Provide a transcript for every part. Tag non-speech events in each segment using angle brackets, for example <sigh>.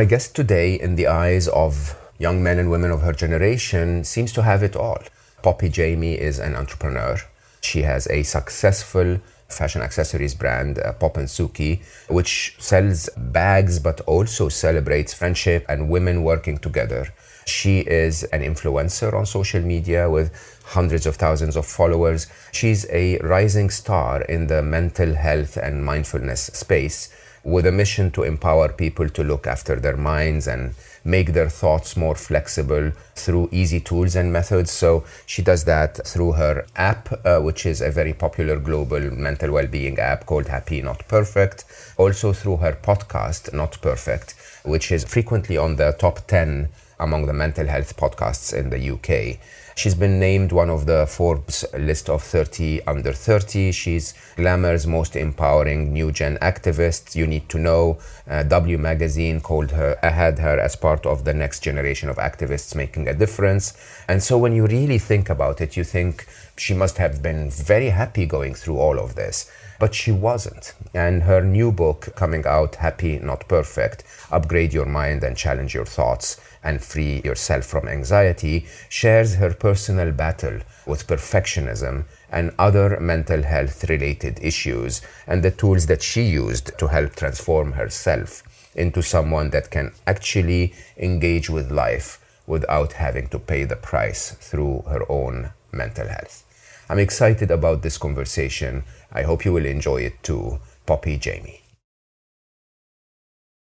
My guest today, in the eyes of young men and women of her generation, seems to have it all. Poppy Jamie is an entrepreneur. She has a successful fashion accessories brand, uh, Pop and Suki, which sells bags but also celebrates friendship and women working together. She is an influencer on social media with hundreds of thousands of followers. She's a rising star in the mental health and mindfulness space with a mission to empower people to look after their minds and make their thoughts more flexible through easy tools and methods. So she does that through her app, uh, which is a very popular global mental well being app called Happy Not Perfect. Also through her podcast, Not Perfect, which is frequently on the top 10 among the mental health podcasts in the UK. She's been named one of the Forbes list of 30 under 30. She's Glamour's most empowering new gen activist. You need to know. Uh, w Magazine called her, had her as part of the next generation of activists making a difference. And so when you really think about it, you think she must have been very happy going through all of this. But she wasn't. And her new book coming out, Happy Not Perfect, Upgrade Your Mind and Challenge Your Thoughts and Free Yourself from Anxiety, shares her personal battle with perfectionism and other mental health related issues and the tools that she used to help transform herself into someone that can actually engage with life without having to pay the price through her own mental health. I'm excited about this conversation. I hope you will enjoy it too. Poppy Jamie.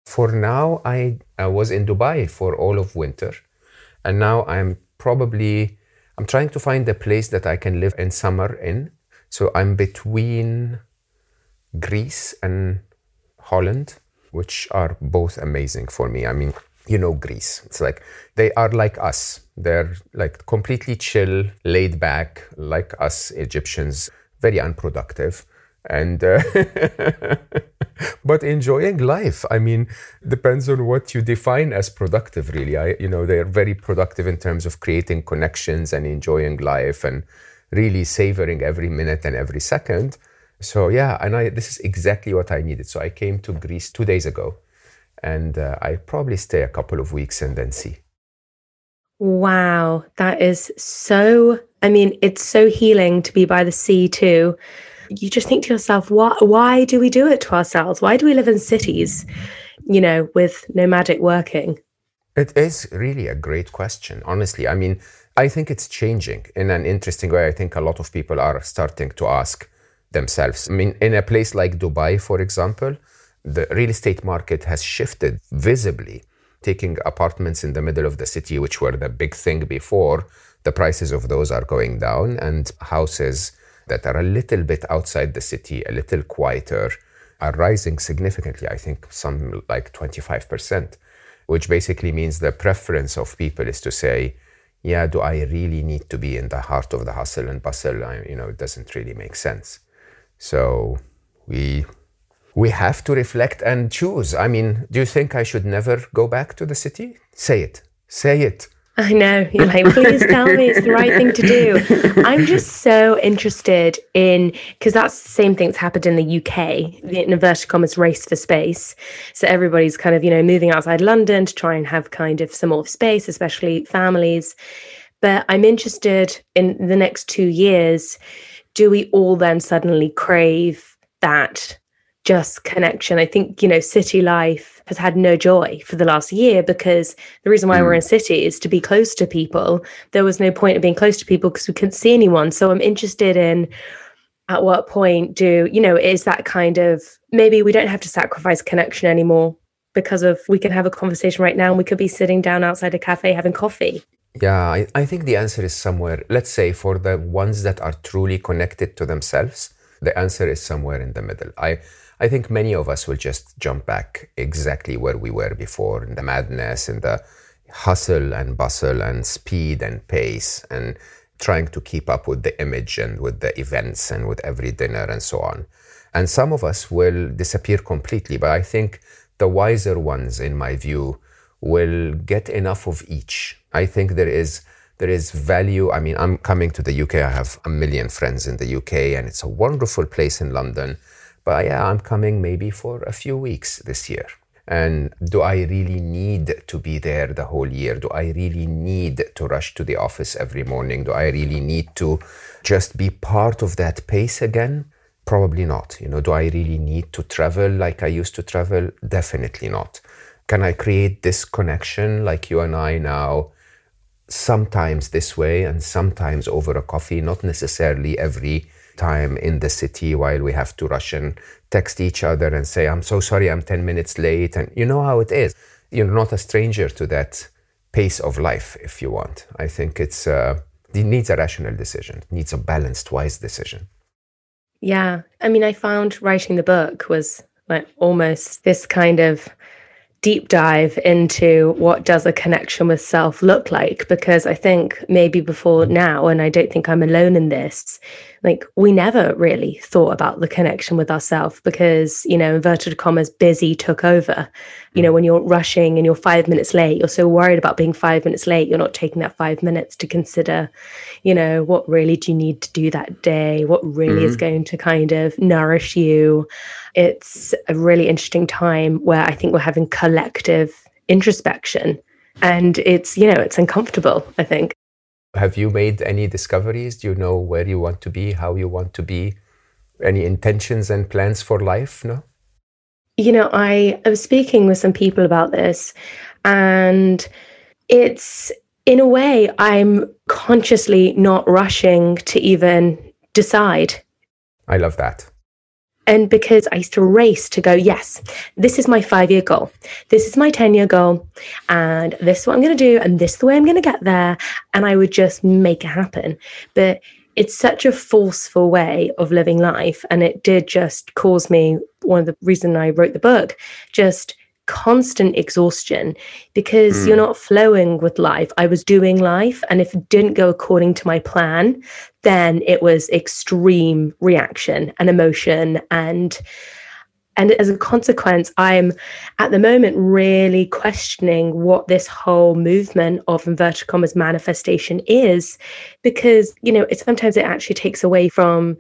For now, I, I was in Dubai for all of winter, and now I'm probably I'm trying to find a place that I can live in summer in. So I'm between Greece and Holland, which are both amazing for me. I mean, you know Greece. It's like they are like us. They're like completely chill, laid back, like us Egyptians, very unproductive. And uh, <laughs> but enjoying life. I mean, depends on what you define as productive. Really, I you know they're very productive in terms of creating connections and enjoying life and really savoring every minute and every second. So yeah, and I this is exactly what I needed. So I came to Greece two days ago and uh, I probably stay a couple of weeks and then see. Wow, that is so. I mean, it's so healing to be by the sea too. You just think to yourself, why? Why do we do it to ourselves? Why do we live in cities, you know, with nomadic working? It is really a great question, honestly. I mean, I think it's changing in an interesting way. I think a lot of people are starting to ask themselves. I mean, in a place like Dubai, for example, the real estate market has shifted visibly. Taking apartments in the middle of the city, which were the big thing before, the prices of those are going down, and houses that are a little bit outside the city, a little quieter, are rising significantly. I think some like 25%, which basically means the preference of people is to say, yeah, do I really need to be in the heart of the hustle and bustle? I, you know, it doesn't really make sense. So we we have to reflect and choose. I mean, do you think I should never go back to the city? Say it. Say it. I know. You're like, please tell me it's the right thing to do. <laughs> I'm just so interested in because that's the same thing that's happened in the UK, the inverted commas race for space. So everybody's kind of, you know, moving outside London to try and have kind of some more space, especially families. But I'm interested in the next two years, do we all then suddenly crave that just connection. I think, you know, city life has had no joy for the last year because the reason why mm. we're in city is to be close to people. There was no point of being close to people because we couldn't see anyone. So I'm interested in at what point do, you know, is that kind of maybe we don't have to sacrifice connection anymore because of we can have a conversation right now and we could be sitting down outside a cafe having coffee. Yeah, I, I think the answer is somewhere, let's say for the ones that are truly connected to themselves The answer is somewhere in the middle. I, I think many of us will just jump back exactly where we were before in the madness, in the hustle and bustle and speed and pace and trying to keep up with the image and with the events and with every dinner and so on. And some of us will disappear completely, but I think the wiser ones, in my view, will get enough of each. I think there is there is value. I mean, I'm coming to the UK. I have a million friends in the UK, and it's a wonderful place in London. But yeah, I'm coming maybe for a few weeks this year. And do I really need to be there the whole year? Do I really need to rush to the office every morning? Do I really need to just be part of that pace again? Probably not. You know, do I really need to travel like I used to travel? Definitely not. Can I create this connection like you and I now? Sometimes this way and sometimes over a coffee, not necessarily every time in the city while we have to rush and text each other and say, I'm so sorry, I'm 10 minutes late. And you know how it is. You're not a stranger to that pace of life, if you want. I think it's, uh, it needs a rational decision, it needs a balanced, wise decision. Yeah. I mean, I found writing the book was like almost this kind of deep dive into what does a connection with self look like? Because i think maybe before now and i don't think i'm alone in this like we never really thought about the connection with ourselves because you know inverted commas busy took over. You know when you're rushing and you're five minutes late you're so worried about being five minutes late you're not taking that five minutes to consider you know what really do you need to do that day? What really mm-hmm. is going to kind of nourish you it's a really interesting time where i think we're having collective introspection and it's you know it's uncomfortable i think have you made any discoveries? Do you know where you want to be, how you want to be? Any intentions and plans for life? No? You know, I, I was speaking with some people about this, and it's in a way, I'm consciously not rushing to even decide. I love that. And because I used to race to go, yes, this is my five year goal. This is my 10 year goal. And this is what I'm going to do. And this is the way I'm going to get there. And I would just make it happen. But it's such a forceful way of living life. And it did just cause me one of the reason I wrote the book, just constant exhaustion because mm. you're not flowing with life. I was doing life, and if it didn't go according to my plan, then it was extreme reaction and emotion and and as a consequence i'm at the moment really questioning what this whole movement of inverted commas manifestation is because you know it sometimes it actually takes away from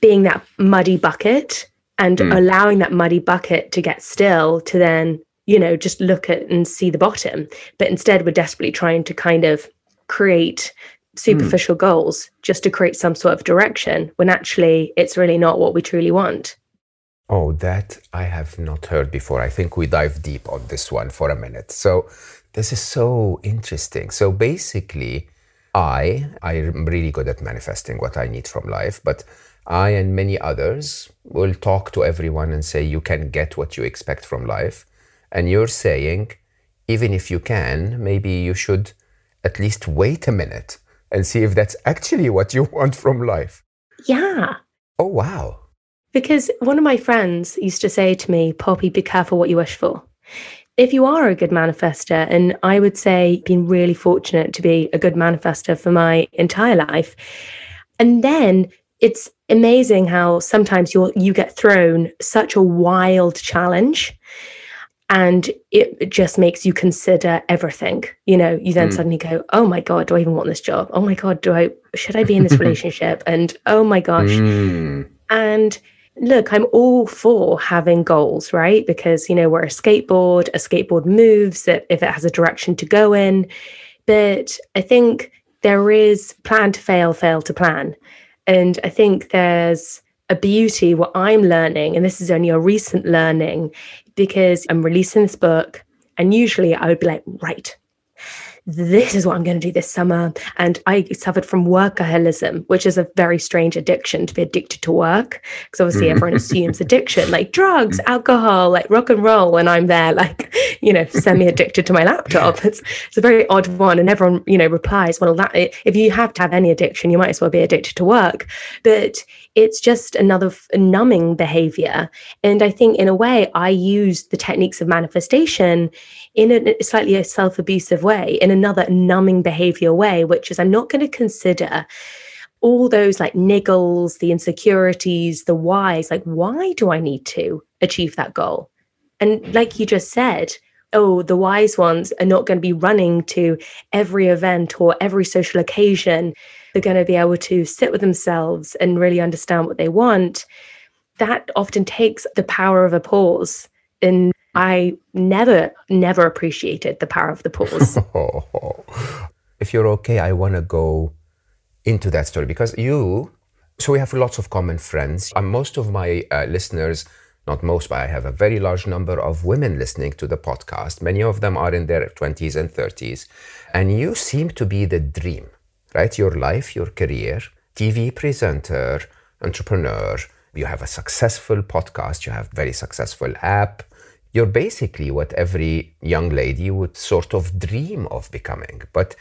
being that muddy bucket and mm. allowing that muddy bucket to get still to then you know just look at and see the bottom. But instead we're desperately trying to kind of create superficial mm. goals just to create some sort of direction when actually it's really not what we truly want. Oh that i have not heard before. I think we dive deep on this one for a minute. So this is so interesting. So basically i i'm really good at manifesting what i need from life but I and many others will talk to everyone and say, you can get what you expect from life. And you're saying, even if you can, maybe you should at least wait a minute and see if that's actually what you want from life. Yeah. Oh, wow. Because one of my friends used to say to me, Poppy, be careful what you wish for. If you are a good manifester, and I would say been really fortunate to be a good manifester for my entire life, and then it's amazing how sometimes you you get thrown such a wild challenge and it just makes you consider everything. You know you then mm. suddenly go oh my god do i even want this job? Oh my god do i should i be in this <laughs> relationship? And oh my gosh. Mm. and look i'm all for having goals right? Because you know we're a skateboard a skateboard moves if it has a direction to go in. But i think there is plan to fail fail to plan and I think there's a beauty what I'm learning, and this is only a recent learning because I'm releasing this book. And usually I would be like, right, this is what I'm going to do this summer. And I suffered from workaholism, which is a very strange addiction to be addicted to work. Because obviously everyone mm-hmm. assumes addiction, like <laughs> drugs, alcohol, like rock and roll. And I'm there, like, you know, semi addicted to my laptop. It's, it's a very odd one. And everyone, you know, replies, well, that if you have to have any addiction, you might as well be addicted to work. But it's just another f- numbing behavior. And I think, in a way, I use the techniques of manifestation in a slightly a self abusive way, in another numbing behavior way, which is I'm not going to consider all those like niggles, the insecurities, the whys. Like, why do I need to achieve that goal? And like you just said, oh, the wise ones are not going to be running to every event or every social occasion. They're going to be able to sit with themselves and really understand what they want. That often takes the power of a pause. And I never, never appreciated the power of the pause. <laughs> if you're okay, I want to go into that story because you, so we have lots of common friends. And most of my uh, listeners not most, but I have a very large number of women listening to the podcast. Many of them are in their 20s and 30s. And you seem to be the dream, right? Your life, your career, TV presenter, entrepreneur. You have a successful podcast, you have very successful app. You're basically what every young lady would sort of dream of becoming. But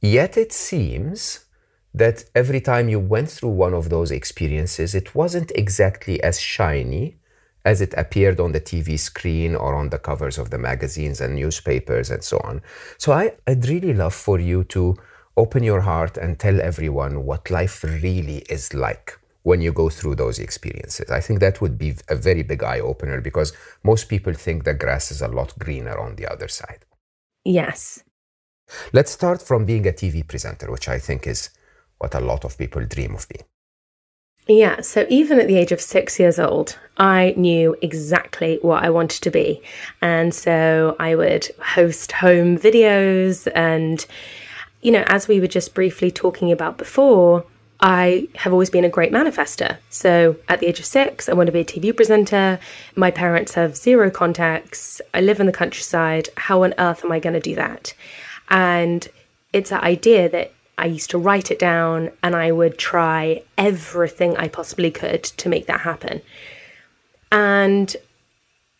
yet it seems that every time you went through one of those experiences, it wasn't exactly as shiny as it appeared on the TV screen or on the covers of the magazines and newspapers and so on. So I, I'd really love for you to open your heart and tell everyone what life really is like when you go through those experiences. I think that would be a very big eye opener because most people think the grass is a lot greener on the other side. Yes. Let's start from being a TV presenter, which I think is what a lot of people dream of being. Yeah, so even at the age of six years old, I knew exactly what I wanted to be. And so I would host home videos. And, you know, as we were just briefly talking about before, I have always been a great manifester. So at the age of six, I want to be a TV presenter. My parents have zero contacts. I live in the countryside. How on earth am I going to do that? And it's that idea that I used to write it down and I would try everything I possibly could to make that happen. And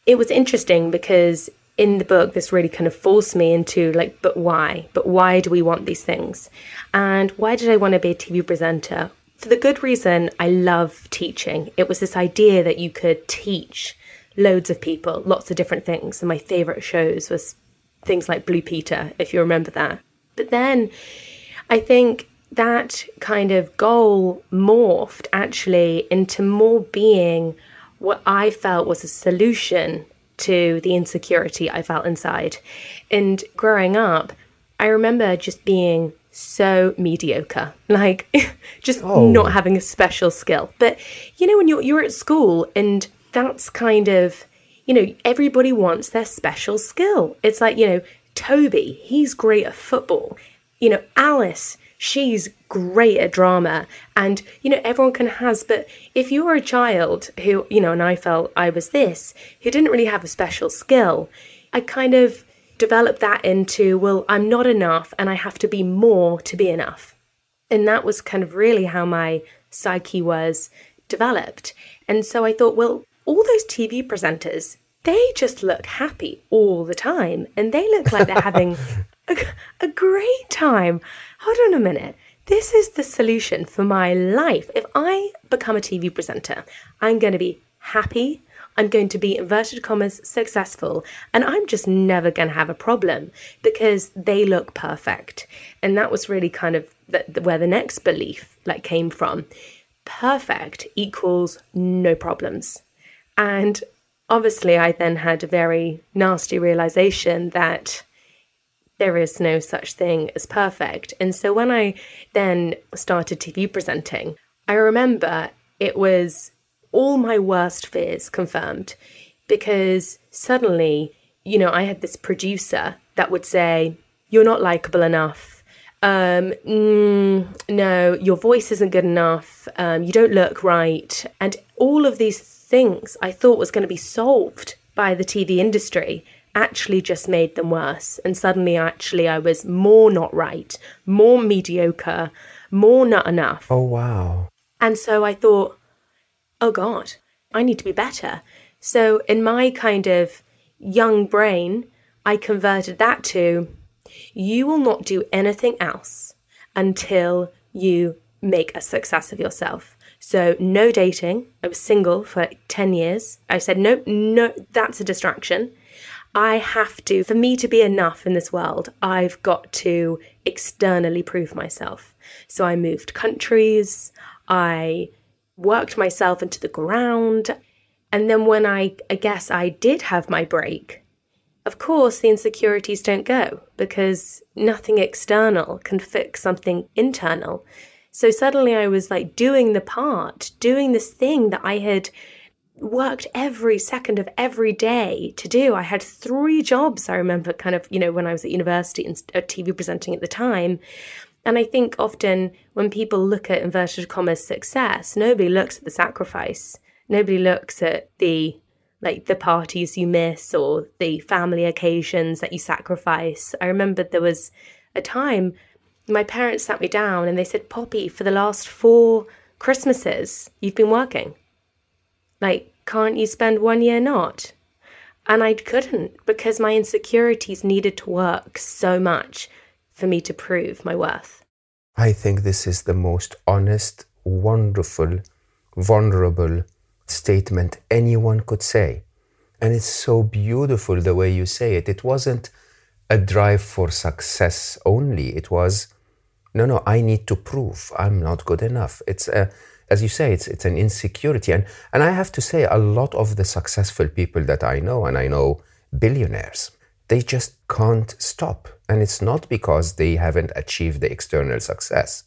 it was interesting because in the book, this really kind of forced me into like, but why? But why do we want these things? And why did I want to be a TV presenter? For the good reason I love teaching. It was this idea that you could teach loads of people lots of different things. And my favorite shows was things like Blue Peter, if you remember that. But then I think that kind of goal morphed actually into more being what I felt was a solution to the insecurity I felt inside. And growing up, I remember just being so mediocre, <laughs> like just oh. not having a special skill. But you know, when you're you're at school and that's kind of you know, everybody wants their special skill. It's like, you know, Toby, he's great at football you know, Alice, she's great at drama and you know everyone can has but if you were a child who you know and i felt i was this who didn't really have a special skill i kind of developed that into well i'm not enough and i have to be more to be enough. And that was kind of really how my psyche was developed. And so i thought well all those tv presenters they just look happy all the time and they look like they're having <laughs> a, a great time. Hold on a minute. This is the solution for my life. If I become a TV presenter, I'm going to be happy. I'm going to be, inverted commas, successful. And I'm just never going to have a problem because they look perfect. And that was really kind of the, the, where the next belief like came from. Perfect equals no problems. And obviously, I then had a very nasty realization that there is no such thing as perfect. And so when I then started TV presenting, I remember it was all my worst fears confirmed because suddenly, you know, I had this producer that would say, You're not likable enough. Um, mm, no, your voice isn't good enough. Um, you don't look right. And all of these things I thought was going to be solved by the TV industry actually just made them worse. And suddenly, actually, I was more not right, more mediocre, more not enough. Oh, wow. And so I thought, oh God, I need to be better. So, in my kind of young brain, I converted that to you will not do anything else until you make a success of yourself. So, no dating. I was single for 10 years. I said, no, no, that's a distraction. I have to, for me to be enough in this world, I've got to externally prove myself. So, I moved countries. I worked myself into the ground. And then when I, I guess I did have my break, of course, the insecurities don't go because nothing external can fix something internal. So suddenly I was like doing the part, doing this thing that I had worked every second of every day to do. I had three jobs, I remember, kind of, you know, when I was at university and TV presenting at the time. And I think often when people look at inverted commas success, nobody looks at the sacrifice. Nobody looks at the like the parties you miss or the family occasions that you sacrifice. I remember there was a time my parents sat me down and they said, Poppy, for the last four Christmases, you've been working. Like, can't you spend one year not? And I couldn't because my insecurities needed to work so much for me to prove my worth. I think this is the most honest, wonderful, vulnerable statement anyone could say. And it's so beautiful the way you say it. It wasn't a drive for success only. It was, no, no, I need to prove I'm not good enough. It's a, as you say, it's, it's an insecurity. And, and I have to say, a lot of the successful people that I know, and I know billionaires, they just can't stop. And it's not because they haven't achieved the external success,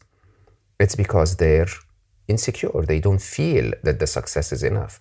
it's because they're insecure. They don't feel that the success is enough.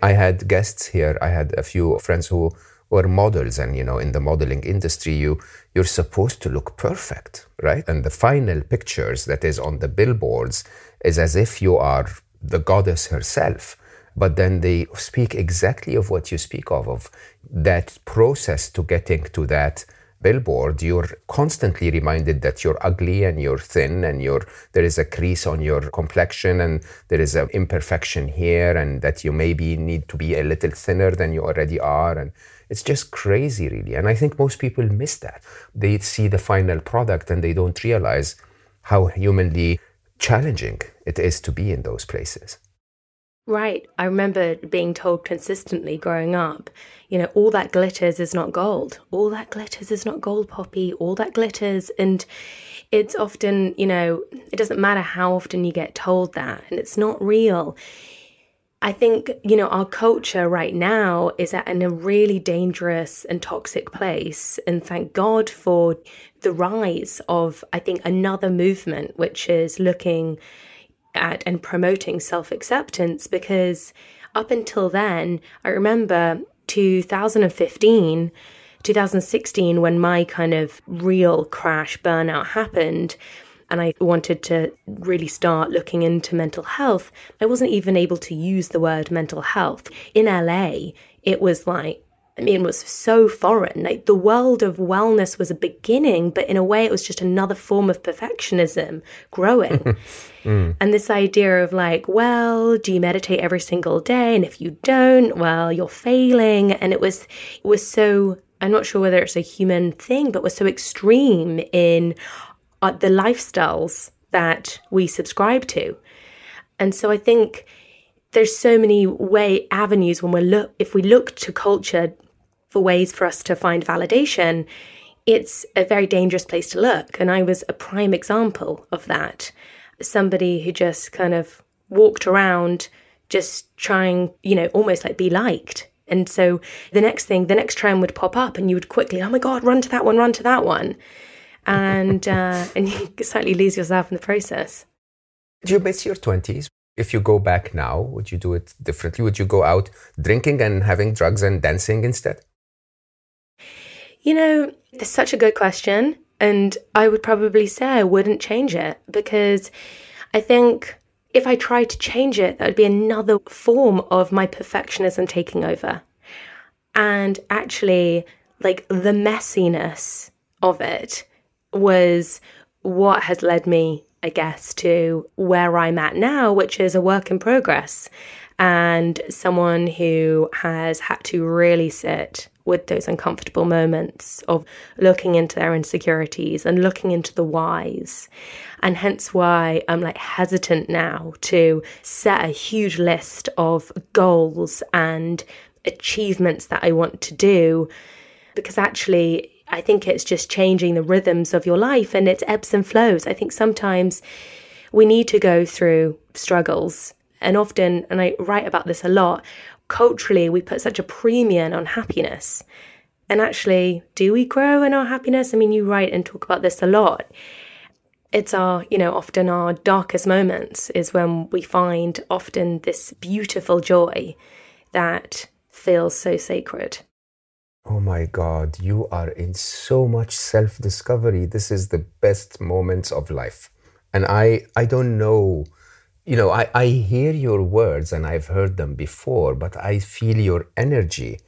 I had guests here, I had a few friends who were models and you know in the modeling industry you you're supposed to look perfect right and the final pictures that is on the billboards is as if you are the goddess herself but then they speak exactly of what you speak of of that process to getting to that billboard. You're constantly reminded that you're ugly and you're thin and you're there is a crease on your complexion and there is an imperfection here and that you maybe need to be a little thinner than you already are. And it's just crazy really. And i think most people miss that. They see the final product and they don't realize how humanly challenging it is to be in those places Right. I remember being told consistently growing up, you know, all that glitters is not gold. All that glitters is not gold, Poppy. All that glitters. And it's often, you know, it doesn't matter how often you get told that, and it's not real. I think, you know, our culture right now is at in a really dangerous and toxic place. And thank God for the rise of, I think, another movement, which is looking at and promoting self acceptance because up until then, I remember 2015, 2016, when my kind of real crash burnout happened and I wanted to really start looking into mental health, I wasn't even able to use the word mental health. In LA, it was like I mean, it was so foreign. Like the world of wellness was a beginning, but in a way, it was just another form of perfectionism growing. <laughs> mm. And this idea of like, well, do you meditate every single day? And if you don't, well, you're failing. And it was, it was so. I'm not sure whether it's a human thing, but was so extreme in uh, the lifestyles that we subscribe to. And so I think there's so many way avenues when we look if we look to culture for ways for us to find validation, it's a very dangerous place to look. And I was a prime example of that. Somebody who just kind of walked around just trying, you know, almost like be liked. And so the next thing, the next trend would pop up and you would quickly, oh my God, run to that one, run to that one. And, uh, <laughs> and you slightly lose yourself in the process. Do you miss your 20s? If you go back now, would you do it differently? Would you go out drinking and having drugs and dancing instead? You know, it's such a good question. And I would probably say I wouldn't change it because I think if I tried to change it, that would be another form of my perfectionism taking over. And actually, like the messiness of it was what has led me, I guess, to where I'm at now, which is a work in progress. And someone who has had to really sit with those uncomfortable moments of looking into their insecurities and looking into the whys. And hence why I'm like hesitant now to set a huge list of goals and achievements that I want to do because actually I think it's just changing the rhythms of your life and its ebbs and flows. I think sometimes we need to go through struggles and often, and I write about this a lot, culturally we put such a premium on happiness. And actually, do we grow in our happiness? I mean, you write and talk about this a lot. It's our, you know, often our darkest moments is when we find often this beautiful joy that feels so sacred. Oh my God, you are in so much self discovery. This is the best moments of life. And I, I don't know you know, I, I hear your words and I've heard them before, but I feel your energy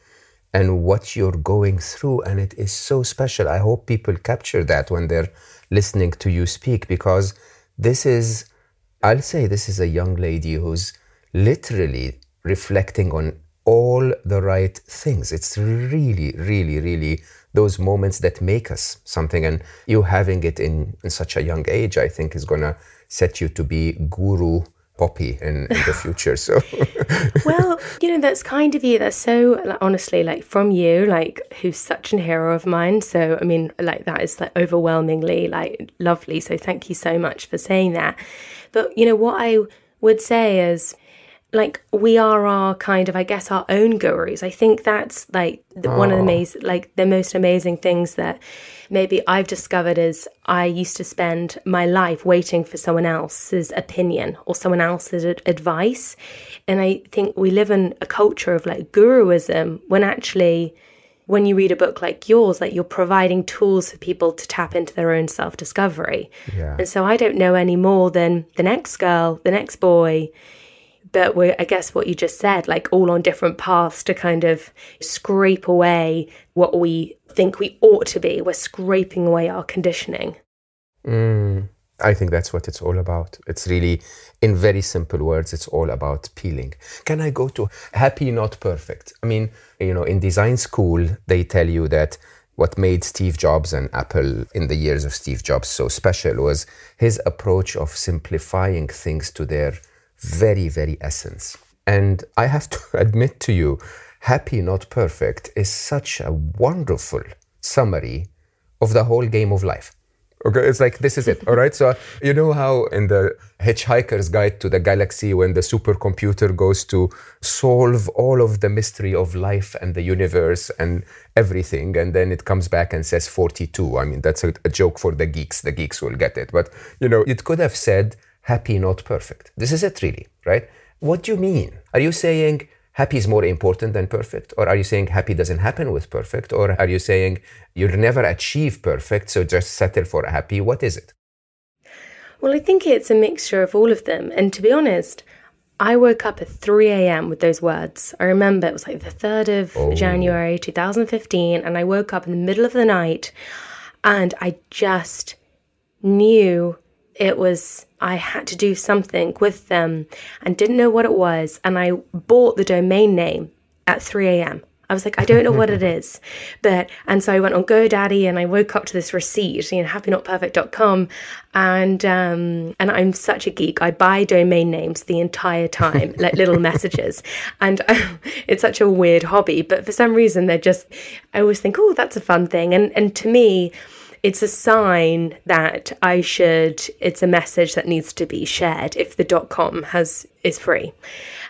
and what you're going through, and it is so special. I hope people capture that when they're listening to you speak because this is, I'll say, this is a young lady who's literally reflecting on all the right things. It's really, really, really those moments that make us something. And you having it in, in such a young age, I think, is going to set you to be guru poppy in, in the <laughs> future so <laughs> well you know that's kind of you that's so like, honestly like from you like who's such an hero of mine so i mean like that is like overwhelmingly like lovely so thank you so much for saying that but you know what i would say is like we are our kind of i guess our own gurus i think that's like the, oh. one of the oh. amazing like the most amazing things that maybe i've discovered is i used to spend my life waiting for someone else's opinion or someone else's advice and i think we live in a culture of like guruism when actually when you read a book like yours like you're providing tools for people to tap into their own self-discovery yeah. and so i don't know any more than the next girl the next boy but we're, I guess, what you just said, like all on different paths to kind of scrape away what we think we ought to be. We're scraping away our conditioning. Mm, I think that's what it's all about. It's really, in very simple words, it's all about peeling. Can I go to happy, not perfect? I mean, you know, in design school, they tell you that what made Steve Jobs and Apple in the years of Steve Jobs so special was his approach of simplifying things to their very, very essence. And I have to <laughs> admit to you, happy, not perfect is such a wonderful summary of the whole game of life. Okay, it's like this is it. All right. So <laughs> you know how in the Hitchhiker's Guide to the Galaxy, when the supercomputer goes to solve all of the mystery of life and the universe and everything, and then it comes back and says 42. I mean, that's a, a joke for the geeks. The geeks will get it. But you know, it could have said happy, not perfect. This is it, really, right? What do you mean? Are you saying happy is more important than perfect? Or are you saying happy doesn't happen with perfect? Or are you saying you'll never achieve perfect, so just settle for happy? What is it? Well, I think it's a mixture of all of them. And to be honest, I woke up at 3 a.m. with those words. I remember it was like the 3rd of oh. January 2015, and I woke up in the middle of the night and I just knew it was I had to do something with them and didn't know what it was. And I bought the domain name at 3 a.m. I was like, I don't know what it <laughs> is. But, and so I went on GoDaddy and I woke up to this receipt, you know, happynotperfect.com. And, um, and I'm such a geek. I buy domain names the entire time, like little <laughs> messages. And um, <laughs> it's such a weird hobby. But for some reason, they're just, I always think, oh, that's a fun thing. And, and to me, it's a sign that I should, it's a message that needs to be shared if the dot .com has is free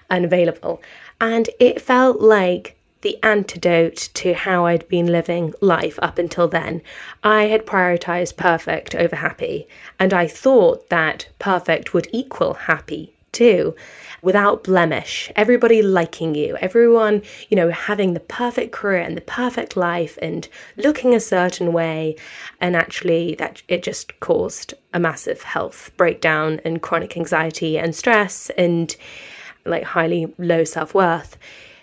and available. And it felt like the antidote to how I'd been living life up until then. I had prioritized perfect over happy, and I thought that perfect would equal happy too without blemish, everybody liking you, everyone, you know, having the perfect career and the perfect life and looking a certain way. And actually, that it just caused a massive health breakdown and chronic anxiety and stress and like highly low self worth.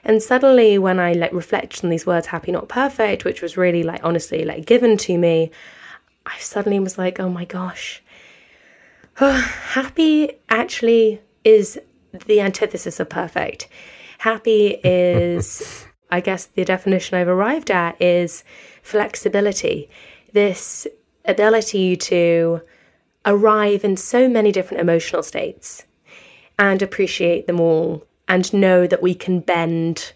And suddenly, when I like reflect on these words, happy, not perfect, which was really like honestly like given to me, I suddenly was like, oh my gosh, <sighs> happy actually is the antithesis of perfect. Happy is, <laughs> I guess, the definition I've arrived at is flexibility. This ability to arrive in so many different emotional states and appreciate them all and know that we can bend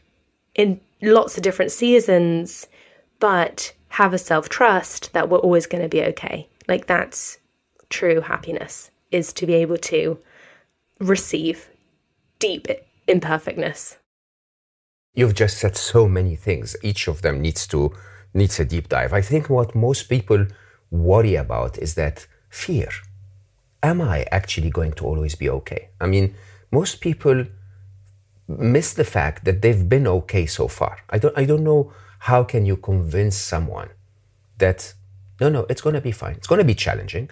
in lots of different seasons, but have a self trust that we're always going to be okay. Like that's true happiness is to be able to receive deep imperfectness. You've just said so many things. Each of them needs to needs a deep dive. I think what most people worry about is that fear. Am I actually going to always be okay? I mean, most people miss the fact that they've been okay so far. I don't I don't know how can you convince someone that no no it's going to be fine. It's going to be challenging,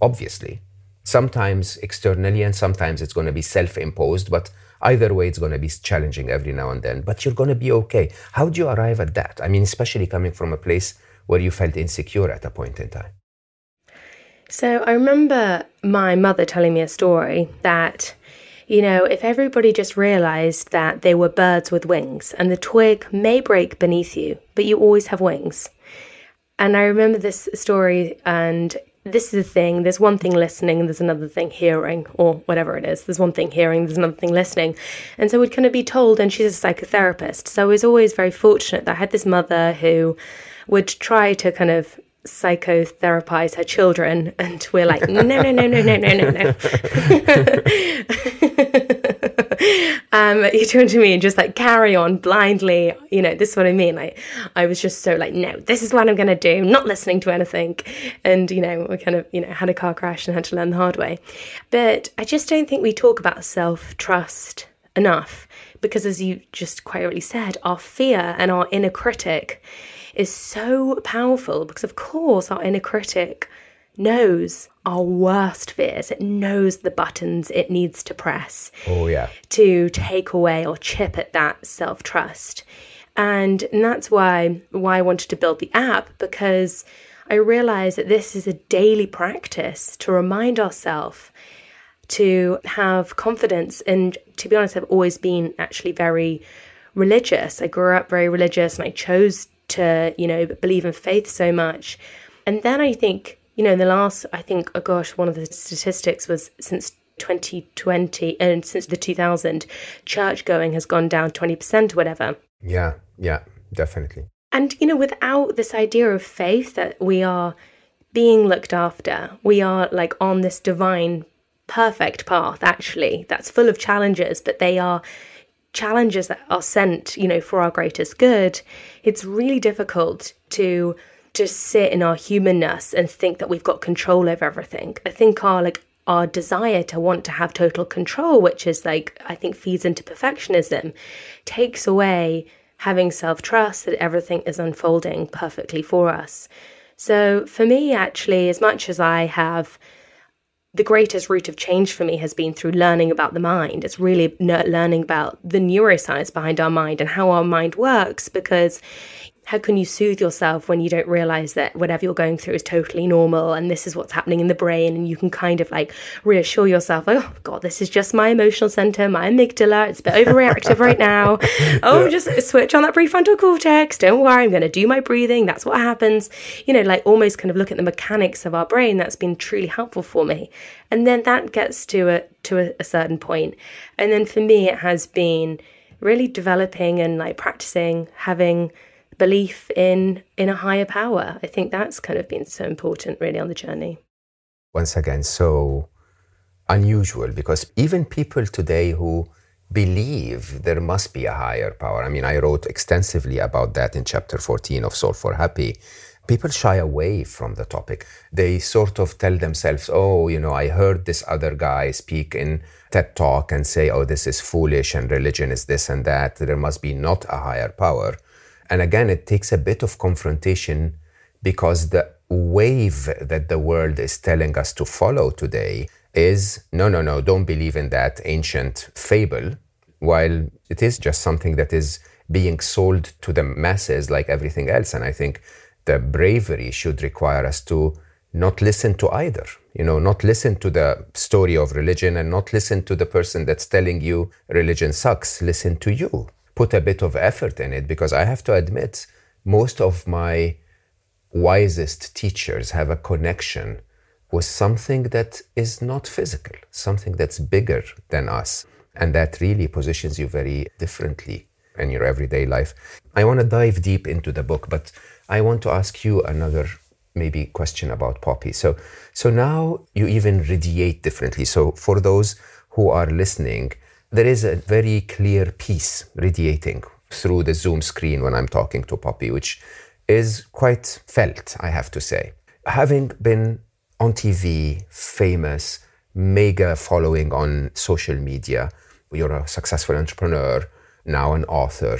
obviously. Sometimes externally and sometimes it's going to be self-imposed, but either way it's going to be challenging every now and then, but you're going to be okay. How do you arrive at that? I mean, especially coming from a place where you felt insecure at a point in time. So I remember my mother telling me a story that you know, if everybody just realized that they were birds with wings and the twig may break beneath you, but you always have wings. And I remember this story, and this is the thing there's one thing listening, and there's another thing hearing, or whatever it is. There's one thing hearing, there's another thing listening. And so we'd kind of be told, and she's a psychotherapist. So I was always very fortunate that I had this mother who would try to kind of psychotherapize her children and we're like no no no no no no no no <laughs> <laughs> um you turn to me and just like carry on blindly. You know this is what i mean. Like i was just so like no this is what i'm going to do. Not listening to anything. And you know we kind of you know had a car crash and had to learn the hard way. But i just don't think we talk about self trust enough because as you just quite rightly said our fear and our inner critic is so powerful because, of course, our inner critic knows our worst fears. It knows the buttons it needs to press. Oh, yeah. To take away or chip at that self trust. And, and that's why why I wanted to build the app because I realized that this is a daily practice to remind ourselves to have confidence. And to be honest, I've always been actually very religious. I grew up very religious and I chose to, you know, believe in faith so much. And then I think, you know, in the last, I think, oh gosh, one of the statistics was since 2020 and uh, since the 2000, church going has gone down 20% or whatever. Yeah, yeah, definitely. And, you know, without this idea of faith that we are being looked after, we are like on this divine, perfect path, actually, that's full of challenges, but they are challenges that are sent, you know, for our greatest good, it's really difficult to just sit in our humanness and think that we've got control over everything. I think our like our desire to want to have total control, which is like I think feeds into perfectionism, takes away having self-trust that everything is unfolding perfectly for us. So for me actually as much as I have the greatest route of change for me has been through learning about the mind. It's really learning about the neuroscience behind our mind and how our mind works because how can you soothe yourself when you don't realize that whatever you're going through is totally normal and this is what's happening in the brain and you can kind of like reassure yourself oh god this is just my emotional center my amygdala it's a bit overreactive right now. <laughs> Oh just switch on that prefrontal cortex don't worry i'm going to do my breathing that's what happens. You know like almost kind of look at the mechanics of our brain that's been truly helpful for me. And then that gets to a to a, a certain point. And then for me it has been really developing and like practicing having belief in in a higher power. I think that's kind of been so important really on the journey. Once again, so unusual because even people today who believe there must be a higher power. I mean, I wrote extensively about that in chapter 14 of Solve for Happy. People shy away from the topic. They sort of tell themselves, oh, you know, I heard this other guy speak in TED Talk and say, oh, this is foolish and religion is this and that. There must be not a higher power. And again, it takes a bit of confrontation because the wave that the world is telling us to follow today is no, no, no, don't believe in that ancient fable, while it is just something that is being sold to the masses like everything else. And I think the bravery should require us to not listen to either. You know, not listen to the story of religion and not listen to the person that's telling you religion sucks. Listen to you. Put a bit of effort in it because I have to admit, most of my wisest teachers have a connection with something that is not physical, something that's bigger than us. And that really positions you very differently in your everyday life. I want to dive deep into the book, but I want to ask you another maybe question about Poppy. So, so now you even radiate differently. So for those who are listening, there is a very clear peace radiating through the Zoom screen when I'm talking to Poppy, which is quite felt, I have to say. Having been on TV, famous, mega following on social media, you're a successful entrepreneur, now an author,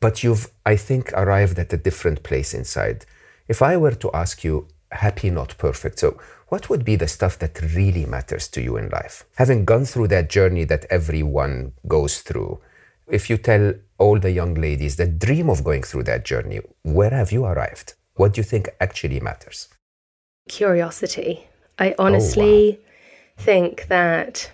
but you've, I think, arrived at a different place inside. If I were to ask you, happy, not perfect, so what would be the stuff that really matters to you in life? Having gone through that journey that everyone goes through, if you tell all the young ladies that dream of going through that journey, where have you arrived? What do you think actually matters? Curiosity. I oh, honestly oh, wow. think that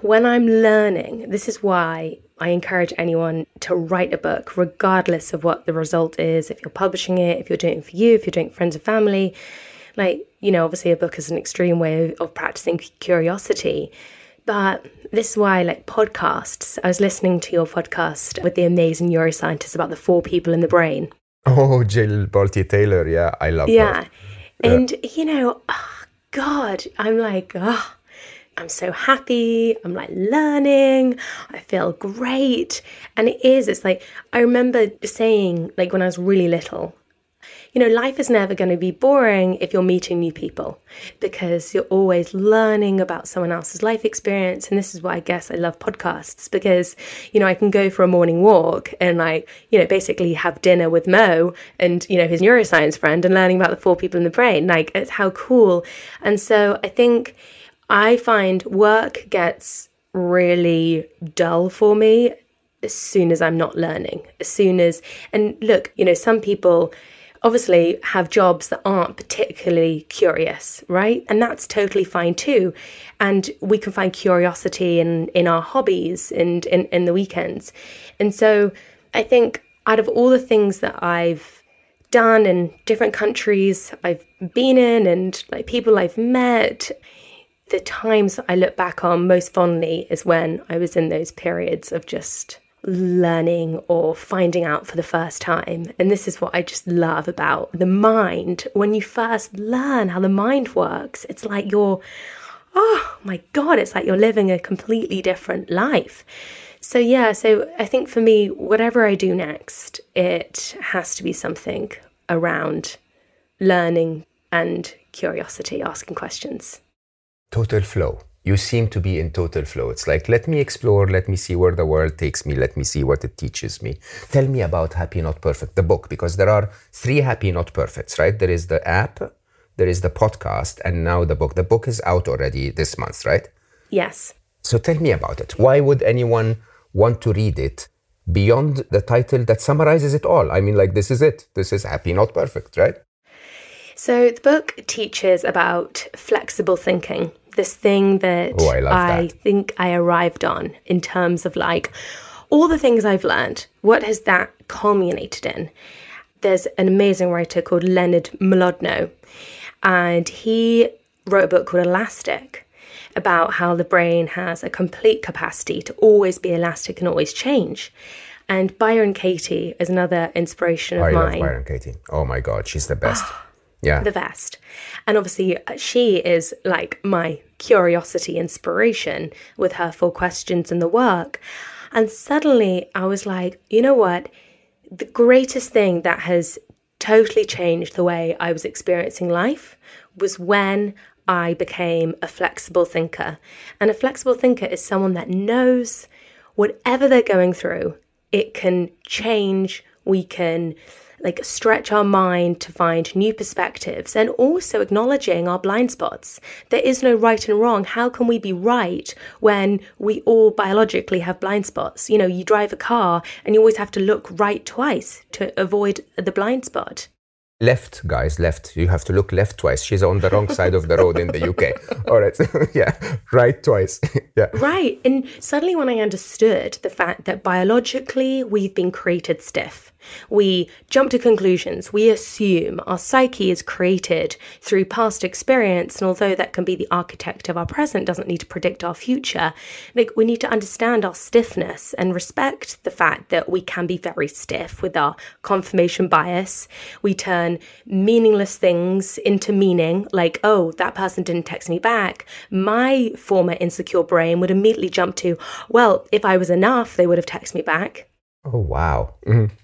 when I'm learning, this is why I encourage anyone to write a book, regardless of what the result is. If you're publishing it, if you're doing it for you, if you're doing it for friends and family, like, you know, obviously a book is an extreme way of, practicing curiosity. But this is why, like podcasts, I was listening to your podcast with the amazing neuroscientist about the four people in the brain. Oh, Jill Bolte Taylor. Yeah, I love yeah. Yeah. And, you know, oh, God, I'm like, oh, I'm so happy. I'm like learning. I feel great. And it is, it's like, I remember saying, like, when I was really little, you know, life is never going to be boring if you're meeting new people because you're always learning about someone else's life experience. And this is why I guess I love podcasts because, you know, I can go for a morning walk and like, you know, basically have dinner with Mo and, you know, his neuroscience friend and learning about the four people in the brain. Like, it's how cool. And so I think I find work gets really dull for me as soon as I'm not learning. As soon as, and look, you know, some people obviously have jobs that aren't particularly curious, right? And that's totally fine too. And we can find curiosity in, in our hobbies and in, in the weekends. And so I think out of all the things that I've done in different countries I've been in and like people I've met, the times I look back on most fondly is when I was in those periods of just learning or finding out for the first time. And this is what I just love about the mind. When you first learn how the mind works, it's like you're, oh my God, it's like you're living a completely different life. So, yeah, so I think for me, whatever I do next, it has to be something around learning and curiosity, asking questions total flow. You seem to be in total flow. It's like, let me explore, let me see where the world takes me, let me see what it teaches me. Tell me about Happy Not Perfect, the book, because there are three Happy Not Perfects, right? There is the app, there is the podcast, and now the book. The book is out already this month, right? Yes. So tell me about it. Why would anyone want to read it beyond the title that summarizes it all? I mean, like, this is it. This is Happy Not Perfect, right? So the book teaches about flexible thinking this thing that oh, I, I think I arrived on in terms of like all the things I've learned. What has that culminated in? There's an amazing writer called Leonard Mlodinow, and he wrote a book called Elastic about how the brain has a complete capacity to always be elastic and always change. And Byron Katie is another inspiration of I mine. Byron Katie. Oh my God, she's the best. <gasps> <gasps> Oh, yeah. The best. And obviously, uh, she is like my curiosity inspiration with her four questions in the work. And suddenly I was like, you know what? The greatest thing that has totally changed the way I was experiencing life was when I became a flexible thinker. And a flexible thinker is someone that knows whatever they're going through, it can change. We can like stretch our mind to find new perspectives and also acknowledging our blind spots. There is no right and wrong. How can we be right when we all biologically have blind spots? You know, you drive a car and you always have to look right twice to avoid the blind spot. Left, guys, left. You have to look left twice. She's on the wrong side of the road in the UK. <laughs> All right. <laughs> yeah. Right twice. <laughs> yeah. Right. And suddenly, when I understood the fact that biologically we've been created stiff, we jump to conclusions. We assume our psyche is created through past experience. And although that can be the architect of our present, doesn't need to predict our future, like we need to understand our stiffness and respect the fact that we can be very stiff with our confirmation bias. We turn meaningless things into meaning, like, oh, that person didn't text me back. My former insecure brain would immediately jump to, well, if I was enough, they would have texted me back. Oh, wow. Mm-hmm.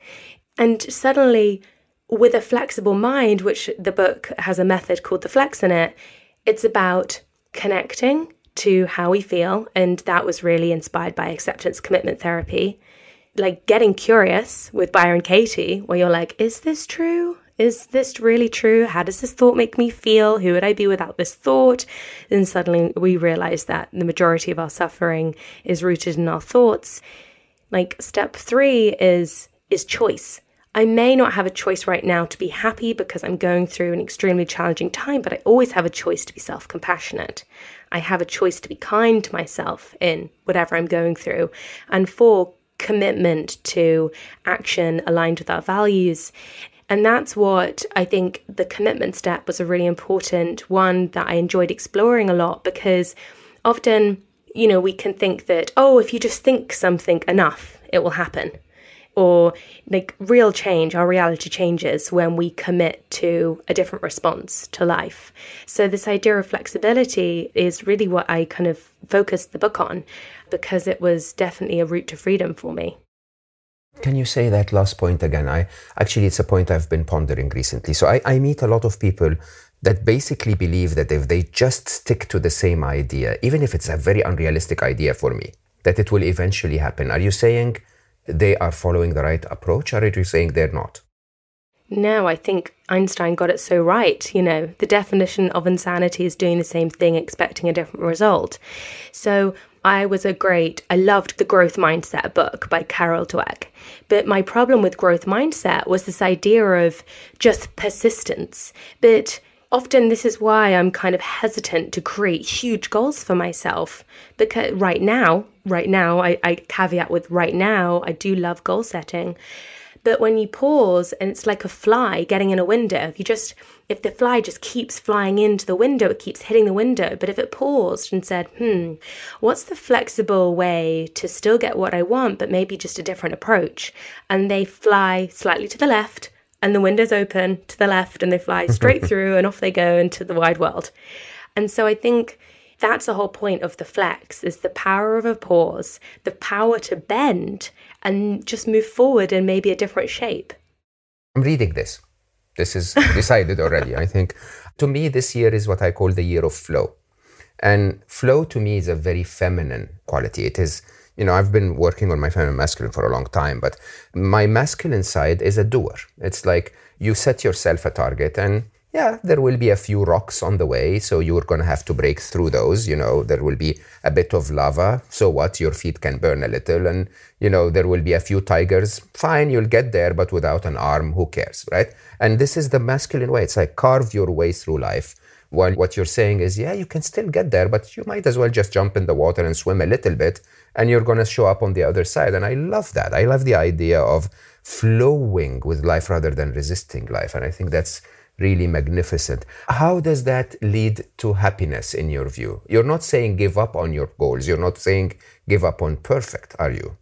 And suddenly, with a flexible mind, which the book has a method called the flex in it, it's about connecting to how we feel. And that was really inspired by acceptance commitment therapy. Like getting curious with Byron Katie, where you're like, is this true? Is this really true? How does this thought make me feel? Who would I be without this thought? Then suddenly we realize that the majority of our suffering is rooted in our thoughts. Like step three is is choice. I may not have a choice right now to be happy because I'm going through an extremely challenging time, but I always have a choice to be self compassionate. I have a choice to be kind to myself in whatever I'm going through. And four, commitment to action aligned with our values. And that's what I think the commitment step was a really important one that I enjoyed exploring a lot because often, you know, we can think that, oh, if you just think something enough, it will happen or like real change, our reality changes when we commit to a different response to life. So, this idea of flexibility is really what I kind of focused the book on because it was definitely a route to freedom for me. Can you say that last point again? I actually it's a point I've been pondering recently. So I, I meet a lot of people that basically believe that if they just stick to the same idea, even if it's a very unrealistic idea for me, that it will eventually happen. Are you saying they are following the right approach, or are you saying they're not? No, I think Einstein got it so right. You know, the definition of insanity is doing the same thing, expecting a different result. So I was a great, I loved the Growth Mindset book by Carol Dweck. But my problem with growth mindset was this idea of just persistence. But often this is why I'm kind of hesitant to create huge goals for myself because right now, right now, I, I caveat with right now, I do love goal setting. But when you pause and it's like a fly getting in a window, if you just, if the fly just keeps flying into the window, it keeps hitting the window. But if it paused and said, hmm, what's the flexible way to still get what I want, but maybe just a different approach? And they fly slightly to the left, and the windows open to the left and they fly <laughs> straight through and off they go into the wide world. And so I think that's the whole point of the flex is the power of a pause, the power to bend and just move forward in maybe a different shape. I'm reading this. This is <laughs> decided already. I think to me this year is what I call the year of flow. And flow to me is a very feminine quality. It is you know, I've been working on my feminine masculine for a long time, but my masculine side is a doer. It's like you set yourself a target and yeah, there will be a few rocks on the way, so you're going to have to break through those. You know, there will be a bit of lava. So what? Your feet can burn a little. And, you know, there will be a few tigers. Fine, you'll get there, but without an arm, who cares, right? And this is the masculine way. It's like carve your way through life. While what you're saying is, yeah, you can still get there, but you might as well just jump in the water and swim a little bit and you're going to show up on the other side. And I love that. I love the idea of flowing with life rather than resisting life. And I think that's really magnificent. How does that lead to happiness in your view? You're not saying give up on your goals. You're not saying give up on perfect, are you?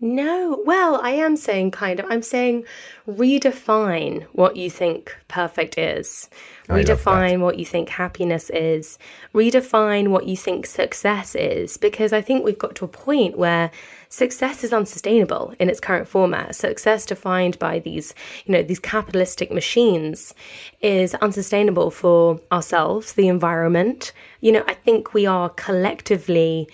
No, well, I am saying kind of. I'm saying redefine what you think perfect is. Redefine what you think happiness is. Redefine what you think success is. Because I think we've got to a point where success is unsustainable in its current format. Success defined by these, you know, these capitalistic machines is unsustainable for ourselves, the environment. You know, I think we are collectively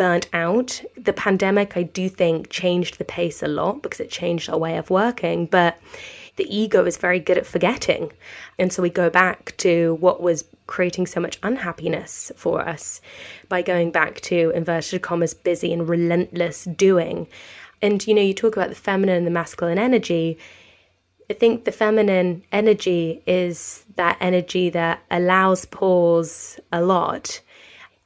burnt out. The pandemic, I do think, changed the pace a lot because it changed our way of working. But the ego is very good at forgetting. And so we go back to what was creating so much unhappiness for us by going back to inverted commas, busy and relentless doing. And, you know, you talk about the feminine and the masculine energy. I think the feminine energy is that energy that allows pause a lot.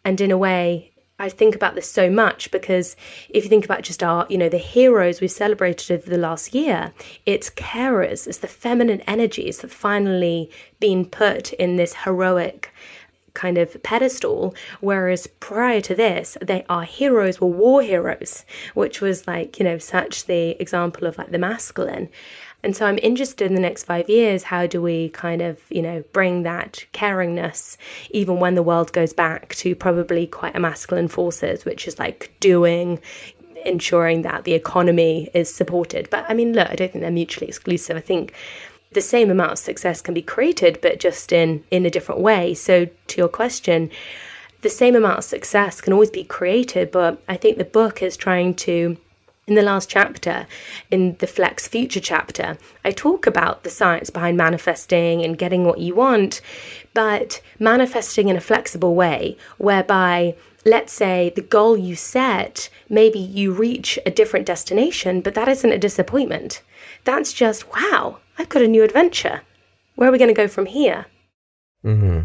And in a way, I think about this so much because if you think about just our, you know, the heroes we've celebrated over the last year, it's carers, it's the feminine energies that finally been put in this heroic kind of pedestal. Whereas prior to this, they our heroes were war heroes, which was like, you know, such the example of like the masculine. And so I'm interested in the next five years, how do we kind of, you know, bring that caringness, even when the world goes back to probably quite a masculine forces, which is like doing, ensuring that the economy is supported. But I mean, look, I don't think they're mutually exclusive. I think the same amount of success can be created, but just in in a different way. So to your question, the same amount of success can always be created, but I think the book is trying to in the last chapter, in the Flex Future chapter, I talk about the science behind manifesting and getting what you want, but manifesting in a flexible way whereby let's say the goal you set, maybe you reach a different destination, but that isn't a disappointment. That's just, wow, I've got a new adventure. Where are we going to go from here? Mm-hmm.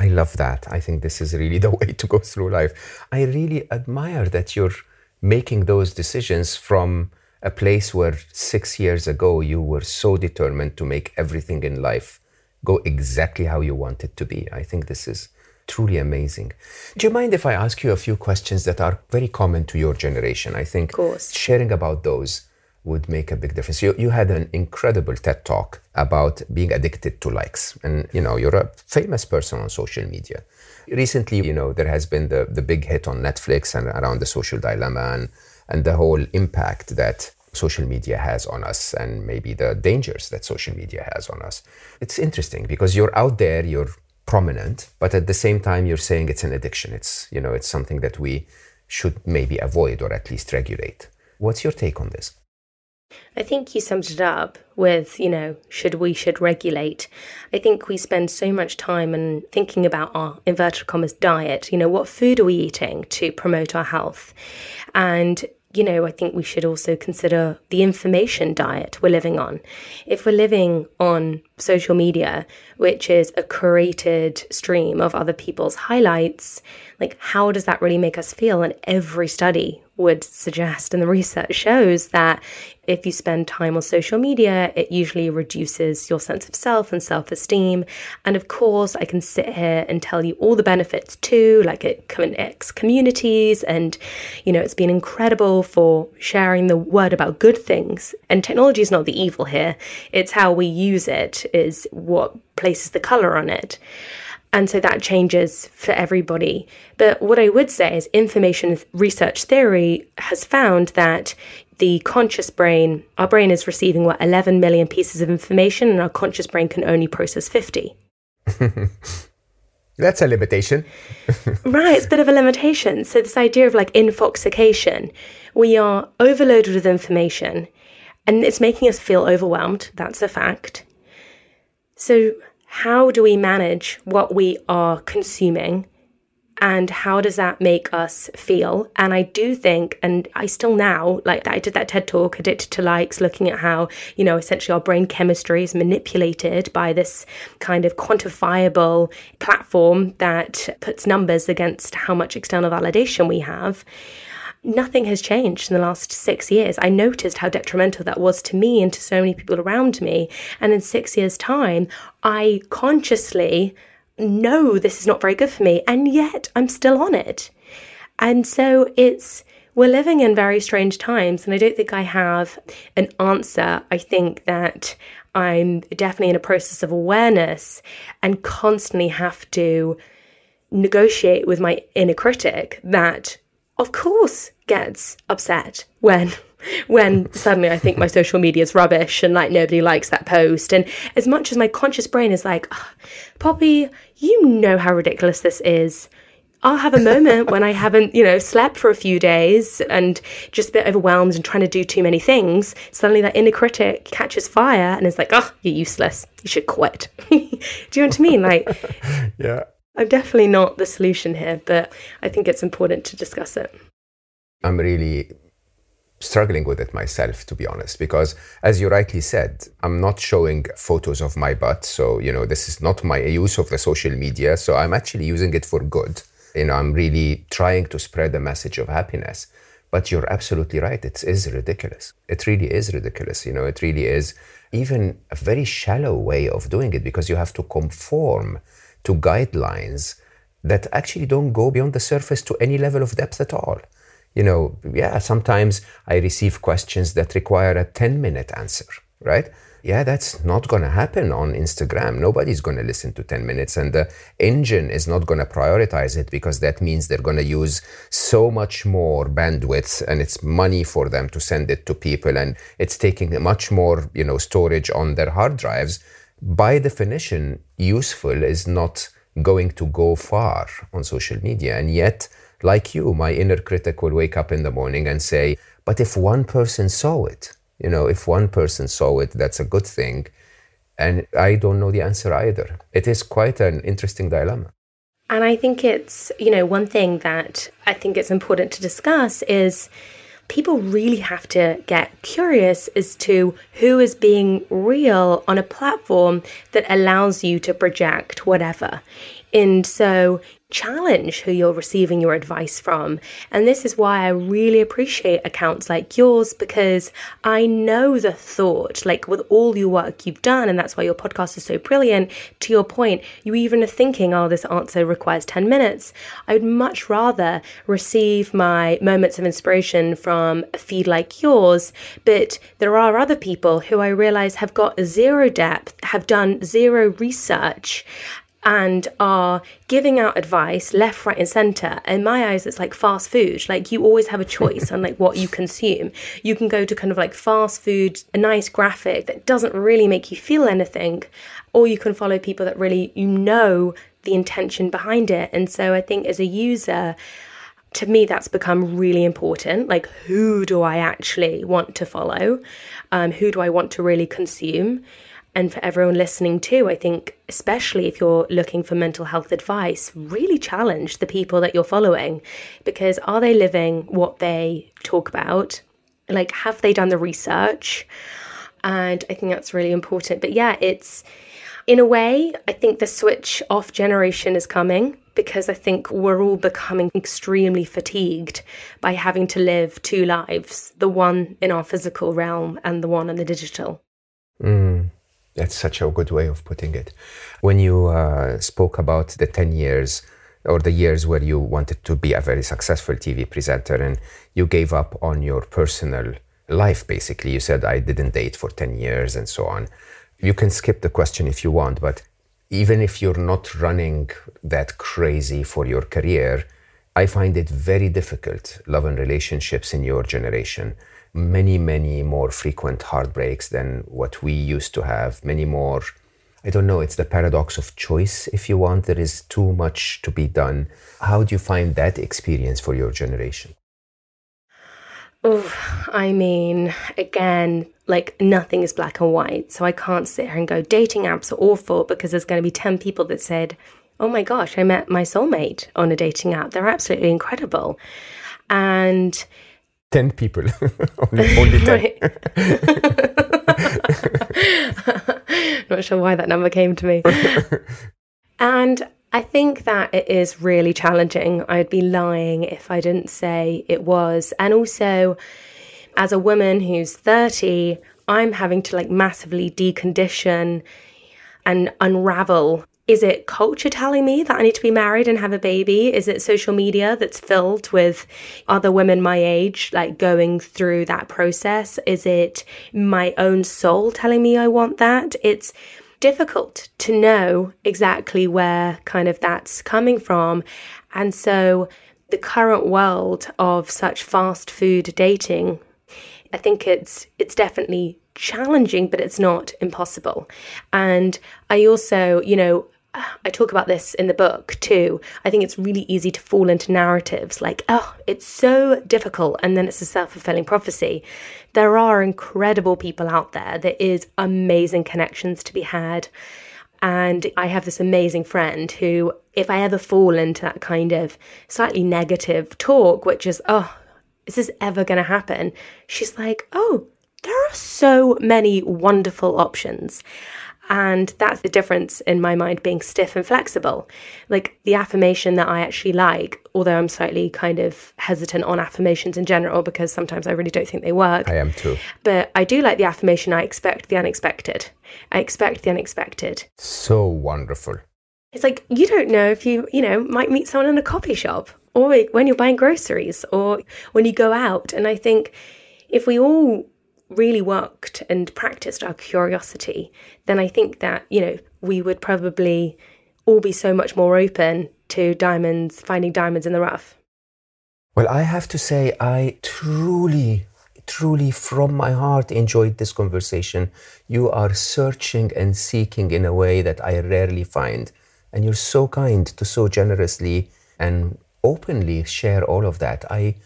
I love that. I think this is really <laughs> the way to go through life. I really admire that you're making those decisions from a place where six years ago you were so determined to make everything in life go exactly how you want it to be. I think this is truly amazing. Do you mind if I ask you a few questions that are very common to your generation? I think sharing about those would make a big difference. You, you had an incredible TED talk about being addicted to likes. And, you know, you're a famous person on social media. Recently, you know, there has been the, the big hit on Netflix and around the social dilemma and, and the whole impact that social media has on us and maybe the dangers that social media has on us. It's interesting because you're out there, you're prominent, but at the same time, you're saying it's an addiction. It's, you know, it's something that we should maybe avoid or at least regulate. What's your take on this? I think you summed it up with, you know, should we should regulate. I think we spend so much time and thinking about our inverted commas diet. You know, what food are we eating to promote our health? And you know, I think we should also consider the information diet we're living on. If we're living on social media, which is a curated stream of other people's highlights, like how does that really make us feel? And every study would suggest, and the research shows that if you spend time on social media, it usually reduces your sense of self and self esteem. And of course, I can sit here and tell you all the benefits too, like it connects communities, and you know, it's been incredible for sharing the word about good things. And technology is not the evil here, it's how we use it, is what places the color on it. And so that changes for everybody. But what I would say is information research theory has found that the conscious brain, our brain is receiving what, 11 million pieces of information, and our conscious brain can only process 50. <laughs> That's a limitation. <laughs> right, it's a bit of a limitation. So, this idea of like infoxication, we are overloaded with information and it's making us feel overwhelmed. That's a fact. So, how do we manage what we are consuming? And how does that make us feel? And i do think and i still now like i did that ted talk addicted to likes looking at how you know essentially our brain chemistry is manipulated by this kind of quantifiable platform that puts numbers against how much external validation we have nothing has changed in the last six years. I noticed how detrimental that was to me and to so many people around me. And in six years' time, I consciously know this is not very good for me. And yet I'm still on it. And so it's, we're living in very strange times. And I don't think I have an answer. I think that I'm definitely in a process of awareness and constantly have to negotiate with my inner critic that of course gets upset when <laughs> when suddenly I think my social media is rubbish and like nobody likes that post. And as much as my conscious brain is like, oh, Poppy, you know how ridiculous this is. I'll have a moment when I haven't, you know, slept for a few days and just a bit overwhelmed and trying to do too many things. Suddenly that inner critic catches fire and is like, oh, you're useless. You should quit. <laughs> do you know what I mean? Like, <laughs> yeah. I'm definitely not the solution here, but I think it's important to discuss it. I'm really struggling with it myself, to be honest, because as you rightly said, I'm not showing photos of my butt. So, you know, this is not my use of the social media. So I'm actually using it for good. You know, I'm really trying to spread the message of happiness. But you're absolutely right. It is ridiculous. It really is ridiculous. You know, it really is even a very shallow way of doing it because you have to conform to guidelines that actually don't go beyond the surface to any level of depth at all. You know, yeah, sometimes I receive questions that require a 10 minute answer, right? yeah, that's not going to happen on Instagram. Nobody's going to listen to 10 minutes, and the engine is not going to prioritize it because that means they're going to use so much more bandwidth and it's money for them to send it to people, and it's taking much more, you know, storage on their hard drives. By definition, useful is not going to go far on social media. And yet, like you, my inner critic will wake up in the morning and say, but if one person saw it, you know, if one person saw it, that's a good thing. And I don't know the answer either. It is quite an interesting dilemma. And I think it's, you know, one thing that I think it's important to discuss is people really have to get curious as to who is being real on a platform that allows you to project whatever. And so challenge who you're receiving your advice from. And this is why I really appreciate accounts like yours because I know the thought, like with all your work you've done, and that's why your podcast is so brilliant. To your point, you even are thinking, oh, this answer requires 10 minutes. I would much rather receive my moments of inspiration from a feed like yours, but there are other people who I realize have got zero depth, have done zero research, and are giving out advice left, right, and center. In my eyes, it's like fast food. Like you always have a choice on like what you consume. You can go to kind of like fast food, a nice graphic that doesn't really make you feel anything, or you can follow people that really you know the intention behind it. And so I think as a user, to me, that's become really important. Like, who do I actually want to follow? Um, who do I want to really consume? And for everyone listening too, I think, especially if you're looking for mental health advice, really challenge the people that you're following because are they living what they talk about? Like, have they done the research? And I think that's really important. But yeah, it's in a way, I think the switch off generation is coming because I think we're all becoming extremely fatigued by having to live two lives the one in our physical realm and the one in the digital. Mm. That's such a good way of putting it. When you uh, spoke about the 10 years or the years where you wanted to be a very successful TV presenter and you gave up on your personal life, basically, you said, I didn't date for 10 years and so on. You can skip the question if you want, but even if you're not running that crazy for your career, I find it very difficult, love and relationships in your generation many, many more frequent heartbreaks than what we used to have, many more. I don't know, it's the paradox of choice, if you want. There is too much to be done. How do you find that experience for your generation? Oh, I mean, again, like nothing is black and white. So I can't sit here and go, dating apps are awful because there's going to be 10 people that said, oh my gosh, I met my soulmate on a dating app. They're absolutely incredible. And 10 people. <laughs> only, only 10. <laughs> Not sure why that number came to me. <laughs> and I think that it is really challenging. I'd be lying if I didn't say it was. And also, as a woman who's 30, I'm having to like massively decondition and unravel is it culture telling me that I need to be married and have a baby? Is it social media that's filled with other women my age, like going through that process? Is it my own soul telling me I want that? It's difficult to know exactly where kind of that's coming from. And so the current world of such fast food dating, I think it's it's definitely challenging, but it's not impossible. And I also, you know, I talk about this in the book too. I think it's really easy to fall into narratives like, oh, it's so difficult, and then it's a self fulfilling prophecy. There are incredible people out there. There is amazing connections to be had. And I have this amazing friend who, if I ever fall into that kind of slightly negative talk, which is, oh, Is this ever going to happen? She's like, Oh, there are so many wonderful options. And that's the difference in my mind being stiff and flexible. Like the affirmation that I actually like, although I'm slightly kind of hesitant on affirmations in general because sometimes I really don't think they work. I am too. But I do like the affirmation I expect the unexpected. I expect the unexpected. So wonderful. It's like you don't know if you, you know, might meet someone in a coffee shop or when you're buying groceries or when you go out. And I think if we all really worked and practiced our curiosity, then I think that, you know, we would probably all be so much more open to diamonds, finding diamonds in the rough. Well, I have to say, I truly, truly, from my heart, enjoyed this conversation. You are searching and seeking in a way that I rarely find. And you're so kind to so generously and openly share all of that. I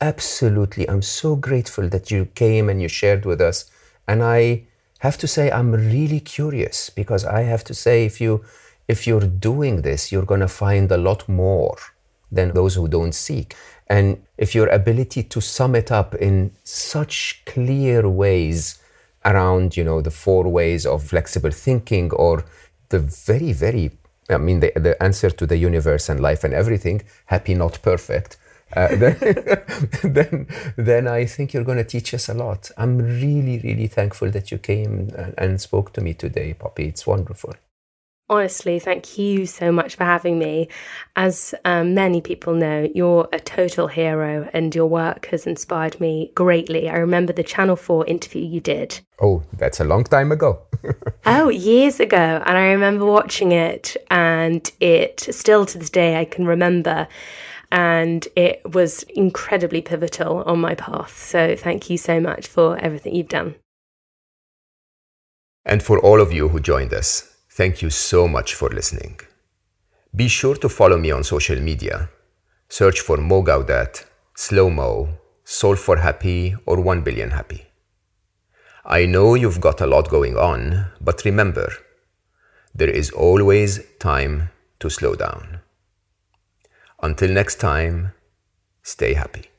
absolutely, I'm so grateful that you came and you shared with us. And I have to say, I'm really curious because I have to say, if you if you're doing this, you're going to find a lot more than those who don't seek. And if your ability to sum it up in such clear ways around, you know, the four ways of flexible thinking or the very, very, I mean, the, the answer to the universe and life and everything, happy, not perfect, uh, <laughs> then, then, then I think you're going to teach us a lot. I'm really, really thankful that you came and, and spoke to me today, Poppy. It's wonderful. Honestly, thank you so much for having me. As um, many people know, you're a total hero and your work has inspired me greatly. I remember the Channel 4 interview you did. Oh, that's a long time ago. <laughs> oh, years ago. And I remember watching it, and it still to this day I can remember and it was incredibly pivotal on my path. So thank you so much for everything you've done. And for all of you who joined us, thank you so much for listening. Be sure to follow me on social media. Search for Mo Gawdat, Slo Mo, Solve for Happy, or 1 Billion Happy. I know you've got a lot going on, but remember, there is always time to slow down. Until next time, stay happy.